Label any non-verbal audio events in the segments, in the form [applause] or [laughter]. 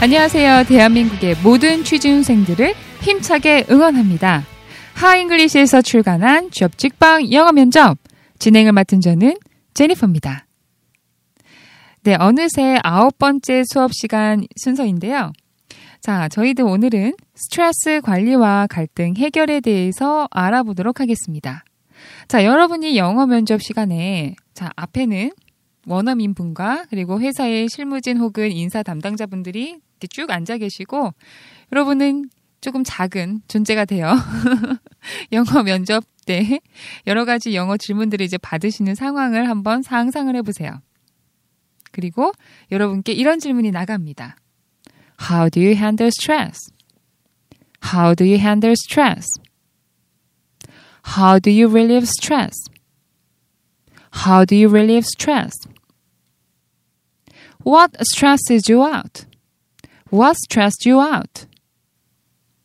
안녕하세요. 대한민국의 모든 취준생들을 힘차게 응원합니다. 하잉글리시에서 출간한 취업 직방 영어 면접 진행을 맡은 저는 제니퍼입니다. 네, 어느새 아홉 번째 수업 시간 순서인데요. 자, 저희들 오늘은 스트레스 관리와 갈등 해결에 대해서 알아보도록 하겠습니다. 자, 여러분이 영어 면접 시간에 자, 앞에는 원어민 분과 그리고 회사의 실무진 혹은 인사 담당자분들이 이렇게 쭉 앉아 계시고 여러분은 조금 작은 존재가 되어 영어 면접 때 여러 가지 영어 질문들을 이제 받으시는 상황을 한번 상상을 해보세요. 그리고 여러분께 이런 질문이 나갑니다. How do you handle stress? How do you handle stress? How do you relieve stress? How do you relieve stress? What stresses you out? What stressed you out?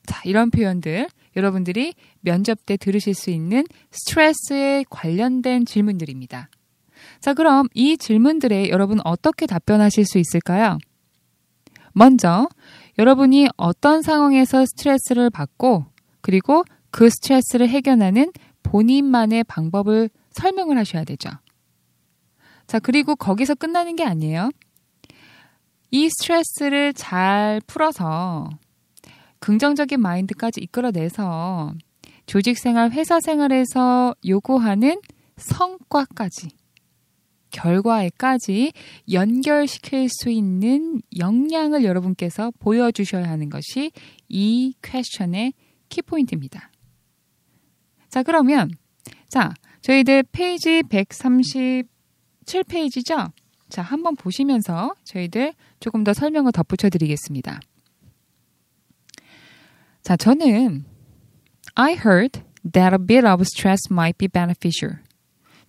자, 이런 표현들 여러분들이 면접 때 들으실 수 있는 스트레스에 관련된 질문들입니다. 자, 그럼 이 질문들에 여러분 어떻게 답변하실 수 있을까요? 먼저 여러분이 어떤 상황에서 스트레스를 받고 그리고 그 스트레스를 해결하는 본인만의 방법을 설명을 하셔야 되죠. 자, 그리고 거기서 끝나는 게 아니에요. 이 스트레스를 잘 풀어서 긍정적인 마인드까지 이끌어내서 조직 생활, 회사 생활에서 요구하는 성과까지, 결과에까지 연결시킬 수 있는 역량을 여러분께서 보여주셔야 하는 것이 이 퀘스천의 키포인트입니다. 자, 그러면, 자, 저희들 페이지 137페이지죠? 자, 한번 보시면서 저희들 조금 더 설명을 덧붙여 드리겠습니다. 자, 저는 I heard that a bit of stress might be beneficial.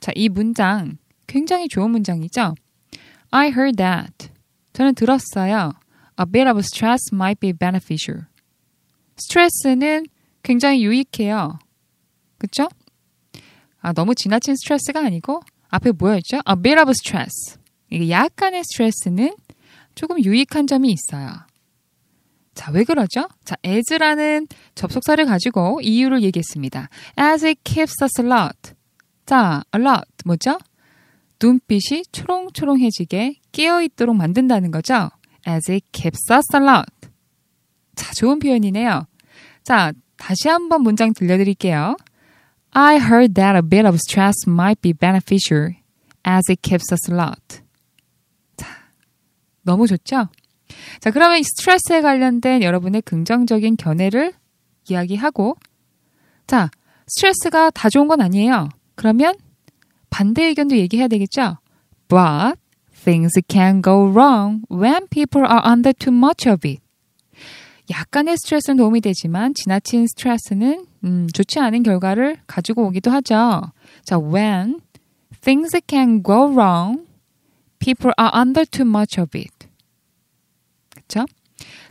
자, 이 문장 굉장히 좋은 문장이죠? I heard that. 저는 들었어요. A bit of stress might be beneficial. 스트레스는 굉장히 유익해요. 그쵸? 아, 너무 지나친 스트레스가 아니고 앞에 뭐였죠? A bit of stress. 이게 약간의 스트레스는 조금 유익한 점이 있어요. 자, 왜 그러죠? 자, as라는 접속사를 가지고 이유를 얘기했습니다. as it keeps us alert. 자, alert 뭐죠? 눈빛이 초롱초롱해지게 깨어있도록 만든다는 거죠. as it keeps us alert. 자, 좋은 표현이네요. 자, 다시 한번 문장 들려드릴게요. I heard that a bit of stress might be beneficial as it keeps us alert. 자, 너무 좋죠? 자, 그러면 스트레스에 관련된 여러분의 긍정적인 견해를 이야기하고, 자, 스트레스가 다 좋은 건 아니에요. 그러면 반대 의견도 얘기해야 되겠죠? But things can go wrong when people are under too much of it. 약간의 스트레스는 도움이 되지만 지나친 스트레스는 음, 좋지 않은 결과를 가지고 오기도 하죠. 자, when things can go wrong, people are under too much of it. 그쵸?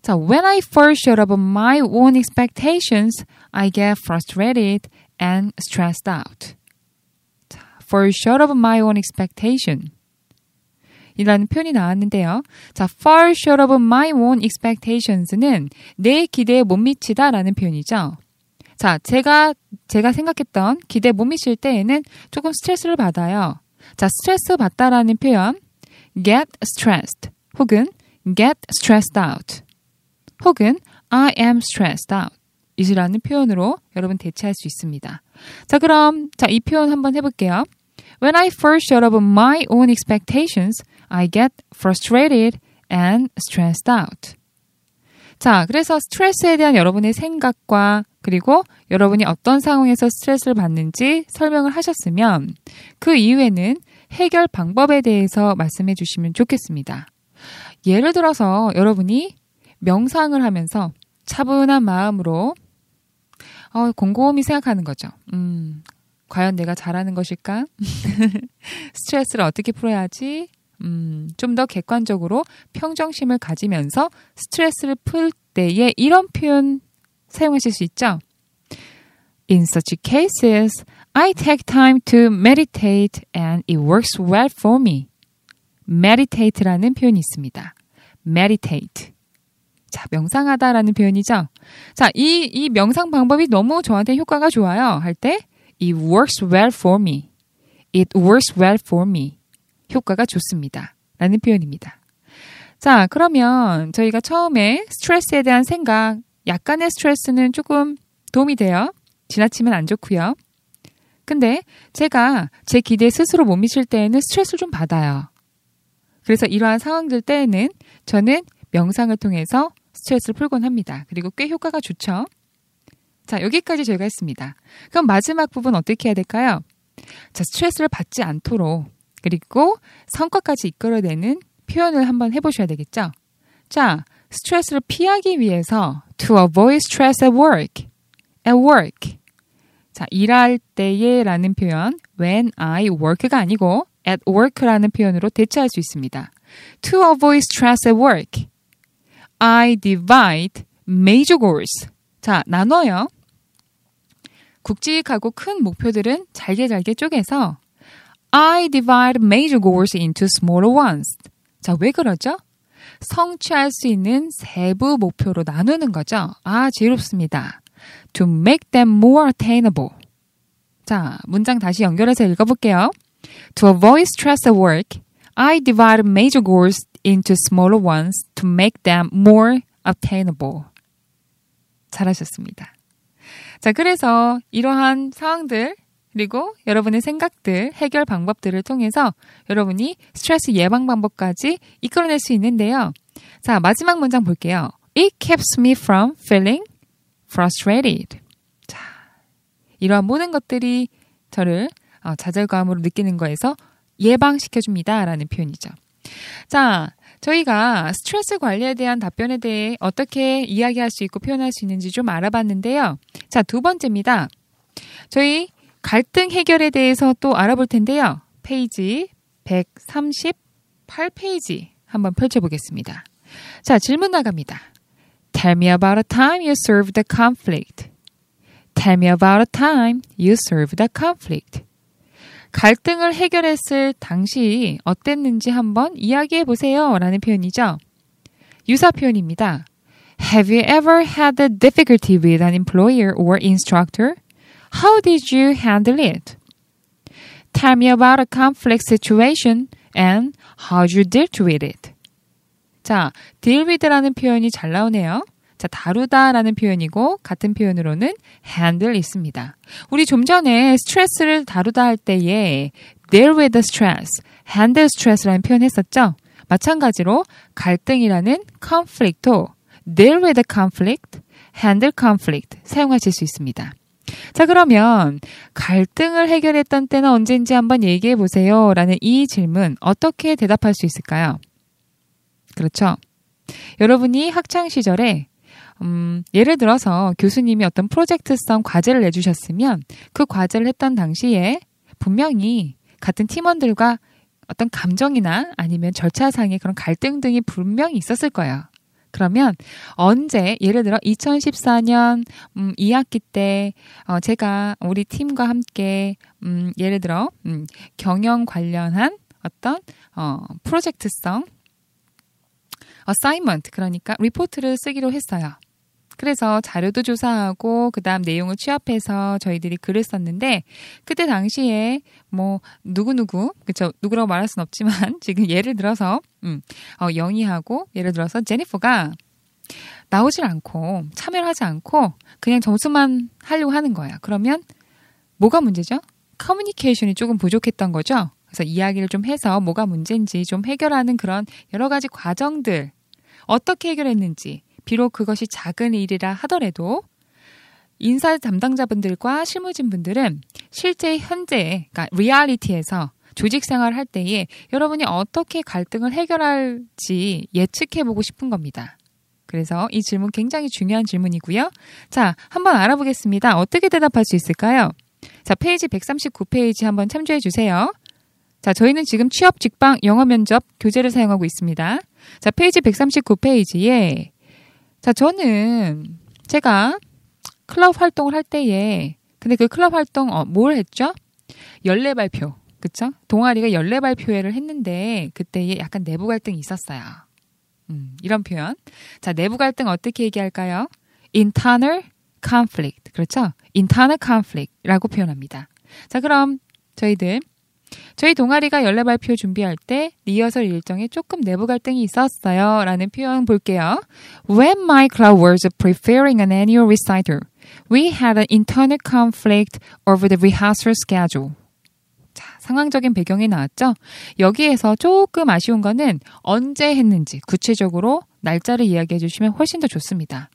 자, when I fall short of my own expectations, I get frustrated and stressed out. 자, fall short of my own expectation. 이라는 표현이 나왔는데요. 자, fall short of my own expectations는 내 기대에 못 미치다라는 표현이죠. 자, 제가, 제가 생각했던 기대에 못 미칠 때에는 조금 스트레스를 받아요. 자, 스트레스 받다라는 표현, get stressed 혹은 get stressed out 혹은 I am stressed out 이라는 표현으로 여러분 대체할 수 있습니다. 자, 그럼 자, 이 표현 한번 해 볼게요. When I first shut up my own expectations, I get frustrated and stressed out. 자, 그래서 스트레스에 대한 여러분의 생각과 그리고 여러분이 어떤 상황에서 스트레스를 받는지 설명을 하셨으면 그 이후에는 해결 방법에 대해서 말씀해 주시면 좋겠습니다. 예를 들어서 여러분이 명상을 하면서 차분한 마음으로 어, 곰곰이 생각하는 거죠. 음, 과연 내가 잘하는 것일까? [laughs] 스트레스를 어떻게 풀어야지? 음, 좀 더 객관적으로 평정심을 가지면서 스트레스를 풀 때에 이런 표현 사용하실 수 있죠. In such cases, I take time to meditate and it works well for me. Meditate라는 표현이 있습니다. meditate. 자, 명상하다라는 표현이죠. 자, 이, 이 명상 방법이 너무 저한테 효과가 좋아요. 할 때, it works well for me. it works well for me. 효과가 좋습니다. 라는 표현입니다. 자, 그러면 저희가 처음에 스트레스에 대한 생각, 약간의 스트레스는 조금 도움이 돼요. 지나치면 안 좋고요. 근데 제가 제 기대에 스스로 못 미칠 때에는 스트레스를 좀 받아요. 그래서 이러한 상황들 때에는 저는 명상을 통해서 스트레스를 풀곤 합니다. 그리고 꽤 효과가 좋죠. 자, 여기까지 저희가 했습니다. 그럼 마지막 부분 어떻게 해야 될까요? 자, 스트레스를 받지 않도록 그리고 성과까지 이끌어내는 표현을 한번 해보셔야 되겠죠? 자, 스트레스를 피하기 위해서 to avoid stress at work. at work. 자, 일할 때에 라는 표현 when I work가 아니고 at work라는 표현으로 대체할 수 있습니다. To avoid stress at work. I divide major goals. 자, 나눠요. 굵직하고 큰 목표들은 잘게 잘게 쪼개서 I divide major goals into smaller ones. 자, 왜 그러죠? 성취할 수 있는 세부 목표로 나누는 거죠. 아, 지롭습니다. To make them more attainable. 자, 문장 다시 연결해서 읽어볼게요. To avoid stress at work, I divide major goals into smaller ones to make them more attainable. 잘하셨습니다. 자, 그래서 이러한 상황들, 그리고 여러분의 생각들, 해결 방법들을 통해서 여러분이 스트레스 예방 방법까지 이끌어낼 수 있는데요. 자, 마지막 문장 볼게요. It keeps me from feeling frustrated. 자, 이러한 모든 것들이 저를 어, 좌절감으로 느끼는 거에서 예방시켜줍니다. 라는 표현이죠. 자, 저희가 스트레스 관리에 대한 답변에 대해 어떻게 이야기할 수 있고 표현할 수 있는지 좀 알아봤는데요. 자, 두 번째입니다. 저희 갈등 해결에 대해서 또 알아볼 텐데요. 페이지 138페이지 한번 펼쳐보겠습니다. 자, 질문 나갑니다. Tell me about a time you served a conflict. Tell me about a time you served a conflict. 갈등을 해결했을 당시 어땠는지 한번 이야기해 보세요. 라는 표현이죠. 유사 표현입니다. Have you ever had a difficulty with an employer or instructor? How did you handle it? Tell me about a conflict situation and how you dealt with it. 자, deal with라는 표현이 잘 나오네요. 자, 다루다라는 표현이고 같은 표현으로는 handle 있습니다. 우리 좀 전에 스트레스를 다루다 할 때에 deal with the stress, handle stress라는 표현 했었죠? 마찬가지로 갈등이라는 conflict도 deal with the conflict, handle conflict 사용하실 수 있습니다. 자, 그러면 갈등을 해결했던 때는 언제인지 한번 얘기해 보세요. 라는 이 질문 어떻게 대답할 수 있을까요? 그렇죠. 여러분이 학창 시절에 음, 예를 들어서 교수님이 어떤 프로젝트성 과제를 내주셨으면 그 과제를 했던 당시에 분명히 같은 팀원들과 어떤 감정이나 아니면 절차상의 그런 갈등 등이 분명히 있었을 거예요. 그러면 언제 예를 들어 2014년 음 2학기 때 어, 제가 우리 팀과 함께 음 예를 들어 음 경영 관련한 어떤 어 프로젝트성 assignment 그러니까 리포트를 쓰기로 했어요. 그래서 자료도 조사하고 그다음 내용을 취합해서 저희들이 글을 썼는데 그때 당시에 뭐 누구누구 그쵸 누구라고 말할 수는 없지만 [laughs] 지금 예를 들어서 음, 어, 영희하고 예를 들어서 제니퍼가 나오질 않고 참여를 하지 않고 그냥 점수만 하려고 하는 거야. 그러면 뭐가 문제죠? 커뮤니케이션이 조금 부족했던 거죠. 그래서 이야기를 좀 해서 뭐가 문제인지 좀 해결하는 그런 여러 가지 과정들 어떻게 해결했는지 비록 그것이 작은 일이라 하더라도 인사 담당자분들과 실무진분들은 실제 현재 그러니까 리얼리티에서 조직 생활을 할 때에 여러분이 어떻게 갈등을 해결할지 예측해 보고 싶은 겁니다. 그래서 이 질문 굉장히 중요한 질문이고요. 자, 한번 알아보겠습니다. 어떻게 대답할 수 있을까요? 자, 페이지 139페이지 한번 참조해 주세요. 자, 저희는 지금 취업, 직방, 영어 면접 교재를 사용하고 있습니다. 자, 페이지 139페이지에 자, 저는 제가 클럽 활동을 할 때에 근데 그 클럽 활동 어, 뭘 했죠? 연례 발표. 그쵸? 동아리가 연례 발표회를 했는데 그때에 약간 내부 갈등이 있었어요. 음, 이런 표현. 자, 내부 갈등 어떻게 얘기할까요? internal conflict. 그렇죠? internal conflict라고 표현합니다. 자, 그럼 저희들 저희 동아리가 연례 발표 준비할 때 리허설 일정에 조금 내부 갈등이 있었어요. 라는 표현 볼게요. When my club was preparing an annual recital, we had an internal conflict over the rehearsal schedule. 자, 상황적인 배경이 나왔죠? 여기에서 조금 아쉬운 거는 언제 했는지 구체적으로 날짜를 이야기해 주시면 훨씬 더 좋습니다.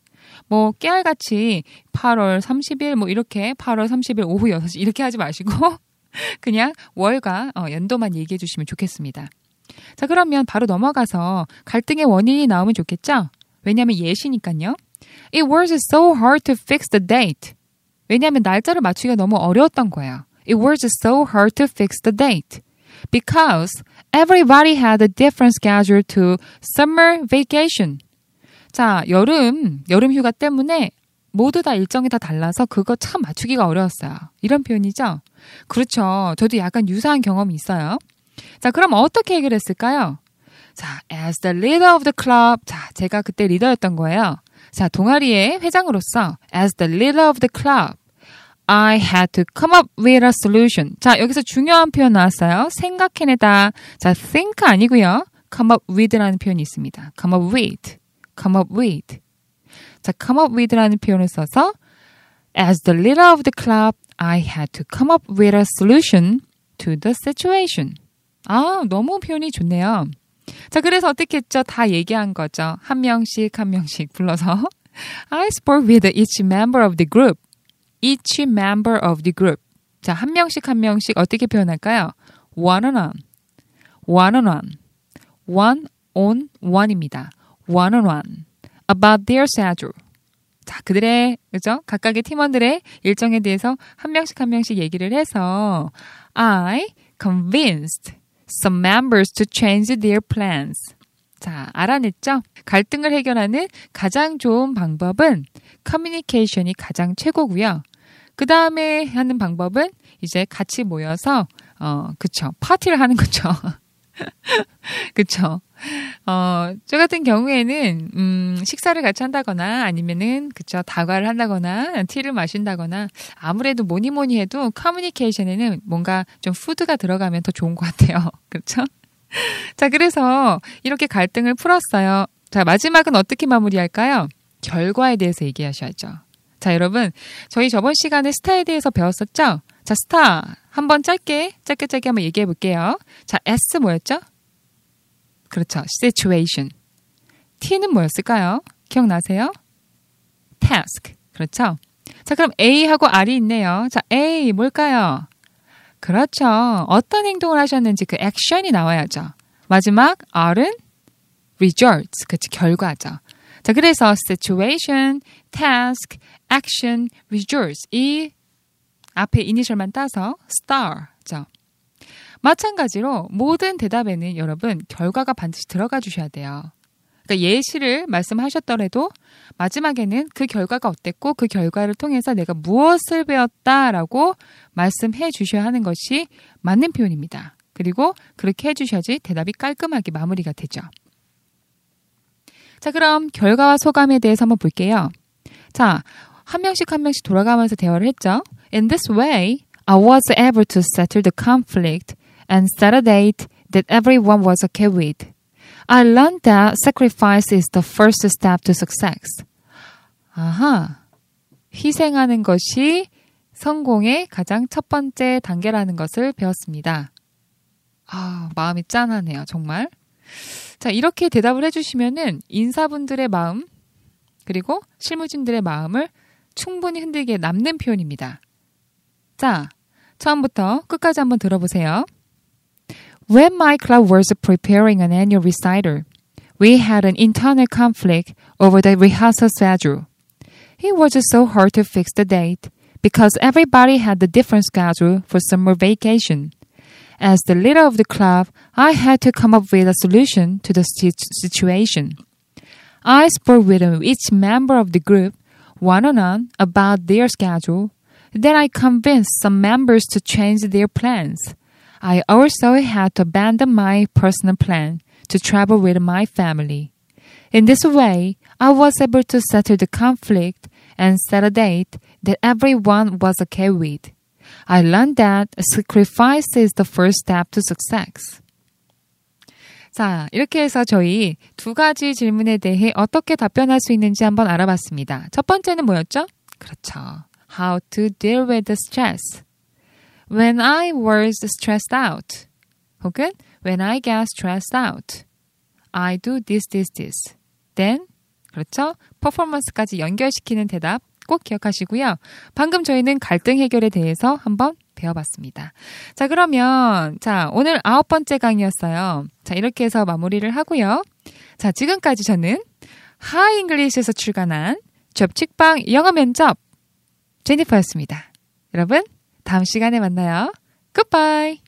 뭐 깨알같이 8월 30일 뭐 이렇게 8월 30일 오후 6시 이렇게 하지 마시고 [laughs] 그냥 월과 어, 연도만 얘기해 주시면 좋겠습니다. 자, 그러면 바로 넘어가서 갈등의 원인이 나오면 좋겠죠? 왜냐하면 예시니까요. It was so hard to fix the date. 왜냐하면 날짜를 맞추기가 너무 어려웠던 거예요. It was so hard to fix the date. Because everybody had a different schedule to summer vacation. 자, 여름, 여름 휴가 때문에 모두 다 일정이 다 달라서 그거 참 맞추기가 어려웠어요. 이런 표현이죠? 그렇죠. 저도 약간 유사한 경험이 있어요. 자, 그럼 어떻게 해결했을까요? 자, as the leader of the club. 자, 제가 그때 리더였던 거예요. 자, 동아리의 회장으로서 as the leader of the club. I had to come up with a solution. 자, 여기서 중요한 표현 나왔어요. 생각해내다. 자, think 아니고요. come up with라는 표현이 있습니다. come up with. come up with. 자, come up with라는 표현을 써서 as the leader of the club, I had to come up with a solution to the situation. 아, 너무 표현이 좋네요. 자, 그래서 어떻게 했죠? 다 얘기한 거죠. 한 명씩 한 명씩 불러서 I spoke with each member of the group. each member of the group. 자, 한 명씩 한 명씩 어떻게 표현할까요? one on one. one on one. one on one입니다. one on one. About their schedule. 자, 그들의, 그죠? 각각의 팀원들의 일정에 대해서 한 명씩 한 명씩 얘기를 해서 I convinced some members to change their plans. 자, 알아냈죠? 갈등을 해결하는 가장 좋은 방법은 커뮤니케이션이 가장 최고고요. 그 다음에 하는 방법은 이제 같이 모여서, 어, 그쵸. 파티를 하는 거죠. [laughs] 그쵸. 어, 저 같은 경우에는, 음, 식사를 같이 한다거나 아니면은, 그쵸. 다과를 한다거나, 티를 마신다거나, 아무래도 뭐니 뭐니 해도 커뮤니케이션에는 뭔가 좀 푸드가 들어가면 더 좋은 것 같아요. [laughs] 그렇죠? 자, 그래서 이렇게 갈등을 풀었어요. 자, 마지막은 어떻게 마무리할까요? 결과에 대해서 얘기하셔야죠. 자, 여러분, 저희 저번 시간에 스타에 대해서 배웠었죠? 자, 스타. 한번 짧게, 짧게, 짧게 한번 얘기해 볼게요. 자, S 뭐였죠? 그렇죠. situation. T는 뭐였을까요? 기억나세요? task. 그렇죠. 자, 그럼 A하고 R이 있네요. 자, A 뭘까요? 그렇죠. 어떤 행동을 하셨는지 그 액션이 나와야죠. 마지막 R은 results. 그치, 결과죠. 자, 그래서 situation, task, action, results. 이 앞에 이니셜만 따서 star죠. 마찬가지로 모든 대답에는 여러분 결과가 반드시 들어가 주셔야 돼요. 그러니까 예시를 말씀하셨더라도 마지막에는 그 결과가 어땠고 그 결과를 통해서 내가 무엇을 배웠다라고 말씀해 주셔야 하는 것이 맞는 표현입니다. 그리고 그렇게 해 주셔야지 대답이 깔끔하게 마무리가 되죠. 자, 그럼 결과와 소감에 대해서 한번 볼게요. 자, 한 명씩 한 명씩 돌아가면서 대화를 했죠. In this way, I was able to settle the conflict and set a date that everyone was okay with. I learned that sacrifice is the first step to success. 아하. 희생하는 것이 성공의 가장 첫 번째 단계라는 것을 배웠습니다. 아, 마음이 짠하네요, 정말. 자, 이렇게 대답을 해주시면은 인사분들의 마음, 그리고 실무진들의 마음을 충분히 흔들게 남는 표현입니다. 자, 처음부터 끝까지 한번 들어보세요. When my club was preparing an annual recital, we had an internal conflict over the rehearsal schedule. It was so hard to fix the date because everybody had a different schedule for summer vacation. As the leader of the club, I had to come up with a solution to the situation. I spoke with each member of the group one on one about their schedule. Then I convinced some members to change their plans. I also had to abandon my personal plan to travel with my family. In this way, I was able to settle the conflict and set a date that everyone was okay with. I learned that sacrifice is the first step to success. 자, 이렇게 해서 저희 두 가지 질문에 대해 어떻게 답변할 수 있는지 한번 알아봤습니다. 첫 번째는 뭐였죠? 그렇죠. How to deal with the stress. When I was stressed out. 혹은 When I get stressed out. I do this, this, this. Then. 그렇죠? 퍼포먼스까지 연결시키는 대답 꼭 기억하시고요. 방금 저희는 갈등 해결에 대해서 한번 배워봤습니다. 자, 그러면, 자, 오늘 아홉 번째 강의였어요. 자, 이렇게 해서 마무리를 하고요. 자, 지금까지 저는 하잉글리시에서 출간한 접칙방 영어 면접 제니퍼였습니다. 여러분, 다음 시간에 만나요. 굿바이!